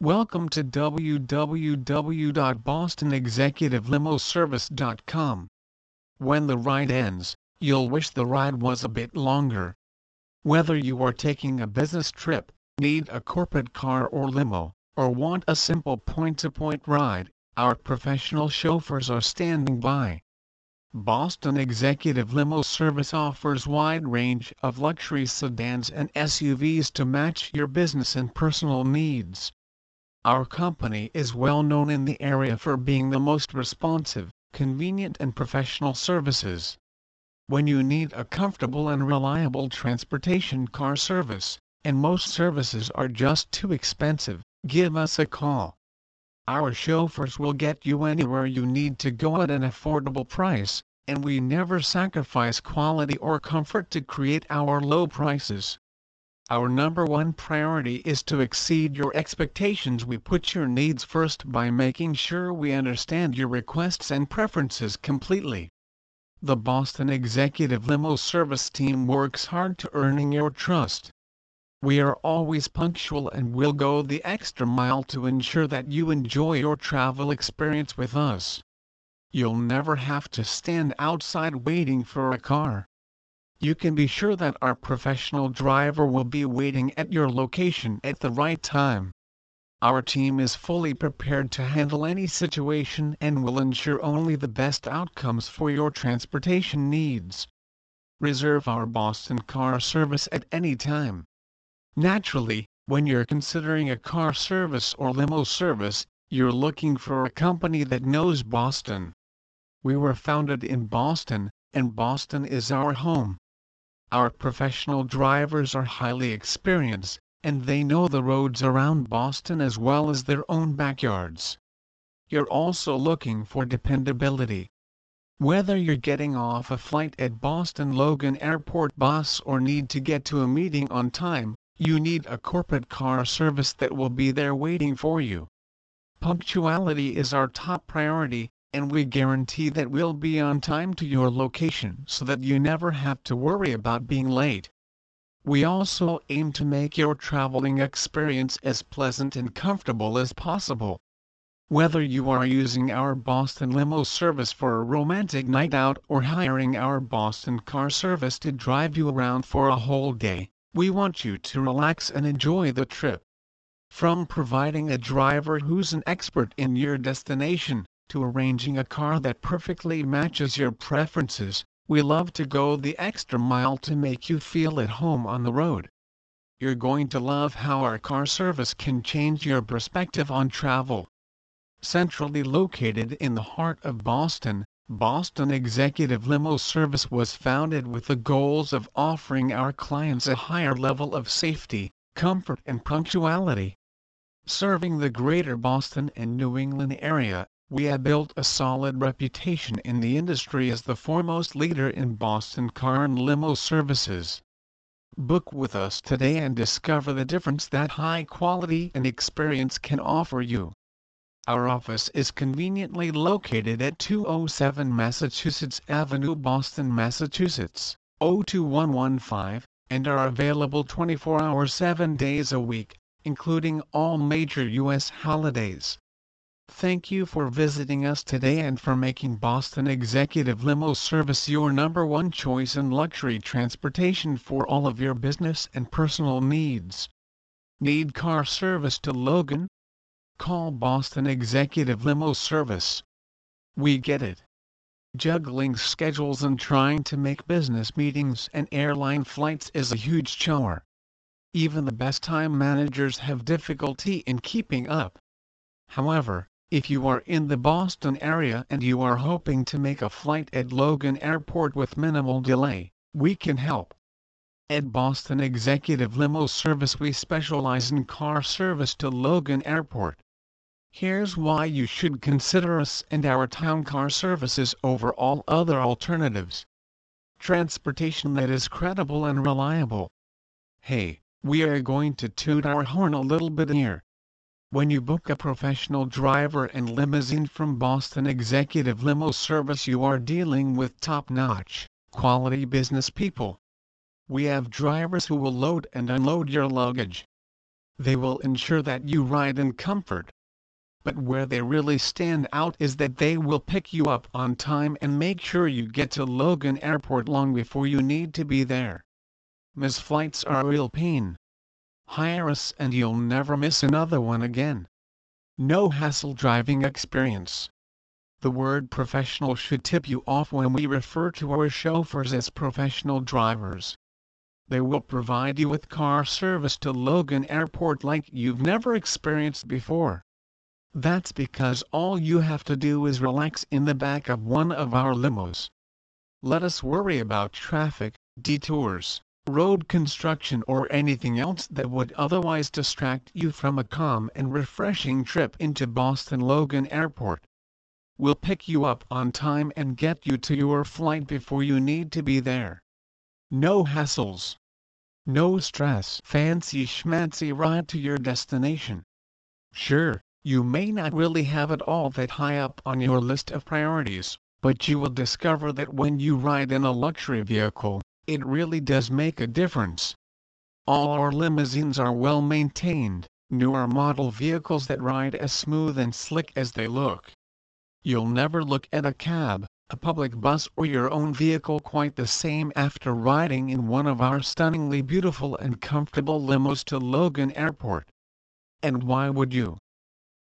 Welcome to www.bostonexecutivelimoservice.com. When the ride ends, you'll wish the ride was a bit longer. Whether you are taking a business trip, need a corporate car or limo, or want a simple point-to-point ride, our professional chauffeurs are standing by. Boston Executive Limo Service offers wide range of luxury sedans and SUVs to match your business and personal needs. Our company is well known in the area for being the most responsive, convenient and professional services. When you need a comfortable and reliable transportation car service, and most services are just too expensive, give us a call. Our chauffeurs will get you anywhere you need to go at an affordable price, and we never sacrifice quality or comfort to create our low prices. Our number one priority is to exceed your expectations. We put your needs first by making sure we understand your requests and preferences completely. The Boston Executive Limo Service team works hard to earning your trust. We are always punctual and will go the extra mile to ensure that you enjoy your travel experience with us. You'll never have to stand outside waiting for a car you can be sure that our professional driver will be waiting at your location at the right time. Our team is fully prepared to handle any situation and will ensure only the best outcomes for your transportation needs. Reserve our Boston car service at any time. Naturally, when you're considering a car service or limo service, you're looking for a company that knows Boston. We were founded in Boston, and Boston is our home. Our professional drivers are highly experienced, and they know the roads around Boston as well as their own backyards. You're also looking for dependability. Whether you're getting off a flight at Boston Logan Airport bus or need to get to a meeting on time, you need a corporate car service that will be there waiting for you. Punctuality is our top priority, and we guarantee that we'll be on time to your location so that you never have to worry about being late. We also aim to make your traveling experience as pleasant and comfortable as possible. Whether you are using our Boston limo service for a romantic night out or hiring our Boston car service to drive you around for a whole day, we want you to relax and enjoy the trip. From providing a driver who's an expert in your destination, to arranging a car that perfectly matches your preferences, we love to go the extra mile to make you feel at home on the road. You're going to love how our car service can change your perspective on travel. Centrally located in the heart of Boston, Boston Executive Limo Service was founded with the goals of offering our clients a higher level of safety, comfort and punctuality. Serving the greater Boston and New England area, we have built a solid reputation in the industry as the foremost leader in Boston car and limo services. Book with us today and discover the difference that high quality and experience can offer you. Our office is conveniently located at 207 Massachusetts Avenue, Boston, Massachusetts, 02115, and are available 24 hours 7 days a week, including all major U.S. holidays. Thank you for visiting us today and for making Boston Executive Limo Service your number one choice in luxury transportation for all of your business and personal needs. Need car service to Logan? Call Boston Executive Limo Service. We get it. Juggling schedules and trying to make business meetings and airline flights is a huge chore. Even the best time managers have difficulty in keeping up. However, if you are in the Boston area and you are hoping to make a flight at Logan Airport with minimal delay, we can help. At Boston Executive Limo Service we specialize in car service to Logan Airport. Here's why you should consider us and our town car services over all other alternatives. Transportation that is credible and reliable. Hey, we are going to toot our horn a little bit here. When you book a professional driver and limousine from Boston Executive Limo Service you are dealing with top-notch, quality business people. We have drivers who will load and unload your luggage. They will ensure that you ride in comfort. But where they really stand out is that they will pick you up on time and make sure you get to Logan Airport long before you need to be there. Miss flights are a real pain. Hire us and you'll never miss another one again. No hassle driving experience. The word professional should tip you off when we refer to our chauffeurs as professional drivers. They will provide you with car service to Logan Airport like you've never experienced before. That's because all you have to do is relax in the back of one of our limos. Let us worry about traffic, detours, road construction or anything else that would otherwise distract you from a calm and refreshing trip into Boston Logan Airport. We'll pick you up on time and get you to your flight before you need to be there. No hassles. No stress. Fancy schmancy ride to your destination. Sure, you may not really have it all that high up on your list of priorities, but you will discover that when you ride in a luxury vehicle, it really does make a difference. All our limousines are well maintained, newer model vehicles that ride as smooth and slick as they look. You'll never look at a cab, a public bus or your own vehicle quite the same after riding in one of our stunningly beautiful and comfortable limos to Logan Airport. And why would you?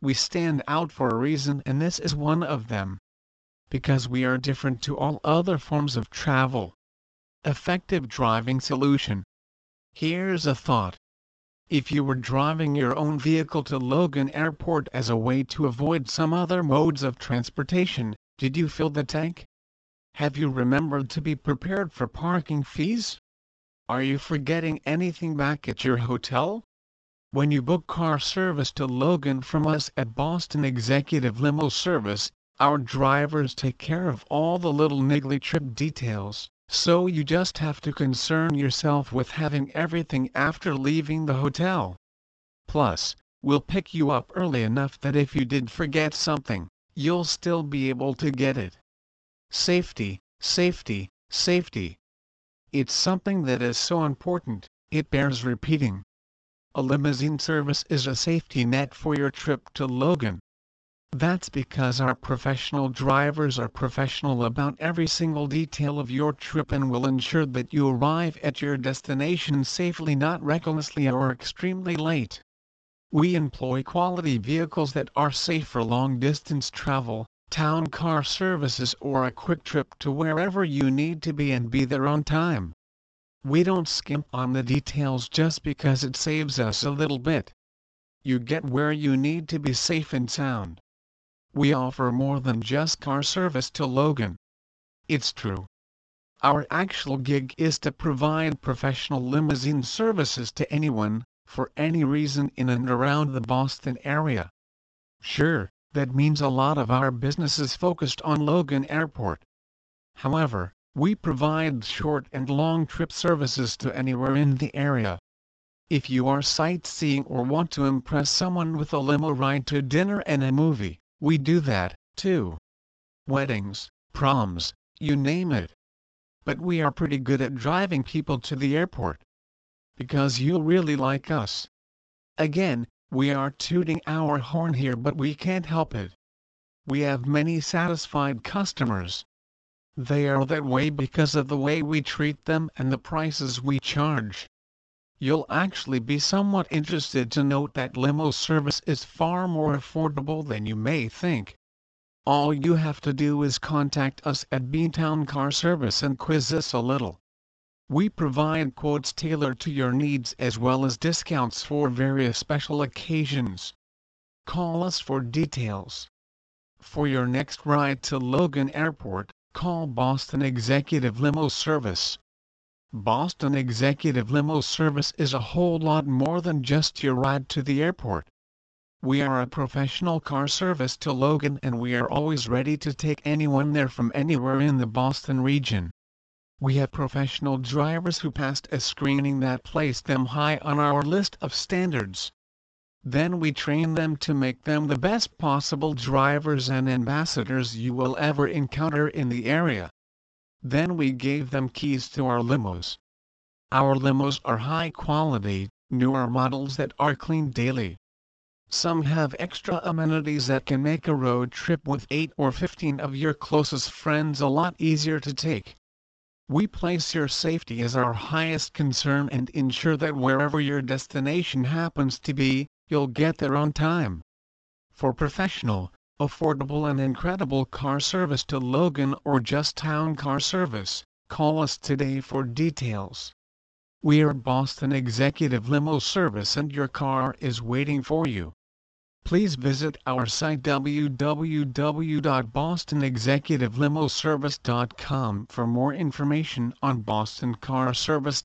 We stand out for a reason and this is one of them. Because we are different to all other forms of travel. Effective driving solution. Here's a thought. If you were driving your own vehicle to Logan Airport as a way to avoid some other modes of transportation, did you fill the tank? Have you remembered to be prepared for parking fees? Are you forgetting anything back at your hotel? When you book car service to Logan from us at Boston Executive Limo Service, our drivers take care of all the little niggly trip details, so you just have to concern yourself with having everything after leaving the hotel. Plus, we'll pick you up early enough that if you did forget something, you'll still be able to get it. Safety, safety, safety. It's something that is so important, it bears repeating. A limousine service is a safety net for your trip to Logan. That's because our professional drivers are professional about every single detail of your trip and will ensure that you arrive at your destination safely not recklessly or extremely late. We employ quality vehicles that are safe for long-distance travel, town car services or a quick trip to wherever you need to be and be there on time. We don't skimp on the details just because it saves us a little bit. You get where you need to be safe and sound. We offer more than just car service to Logan. It's true. Our actual gig is to provide professional limousine services to anyone, for any reason in and around the Boston area. Sure, that means a lot of our business is focused on Logan Airport. However, we provide short and long trip services to anywhere in the area. If you are sightseeing or want to impress someone with a limo ride to dinner and a movie, we do that, too. Weddings, proms, you name it. But we are pretty good at driving people to the airport because you'll really like us. Again, we are tooting our horn here but we can't help it. We have many satisfied customers. They are that way because of the way we treat them and the prices we charge. You'll actually be somewhat interested to note that limo service is far more affordable than you may think. All you have to do is contact us at B-Town Car Service and quiz us a little. We provide quotes tailored to your needs as well as discounts for various special occasions. Call us for details. For your next ride to Logan Airport, call Boston Executive Limo Service. Boston Executive Limo Service is a whole lot more than just your ride to the airport. We are a professional car service to Logan and we are always ready to take anyone there from anywhere in the Boston region. We have professional drivers who passed a screening that placed them high on our list of standards. Then we train them to make them the best possible drivers and ambassadors you will ever encounter in the area. Then we gave them keys to our limos. Our limos are high quality, newer models that are cleaned daily. Some have extra amenities that can make a road trip with 8 or 15 of your closest friends a lot easier to take. We place your safety as our highest concern and ensure that wherever your destination happens to be, you'll get there on time. For professional, affordable and incredible car service to Logan or just town car service, call us today for details. We're Boston Executive Limo Service and your car is waiting for you. Please visit our site www.bostonexecutivelimoservice.com for more information on Boston Car Service.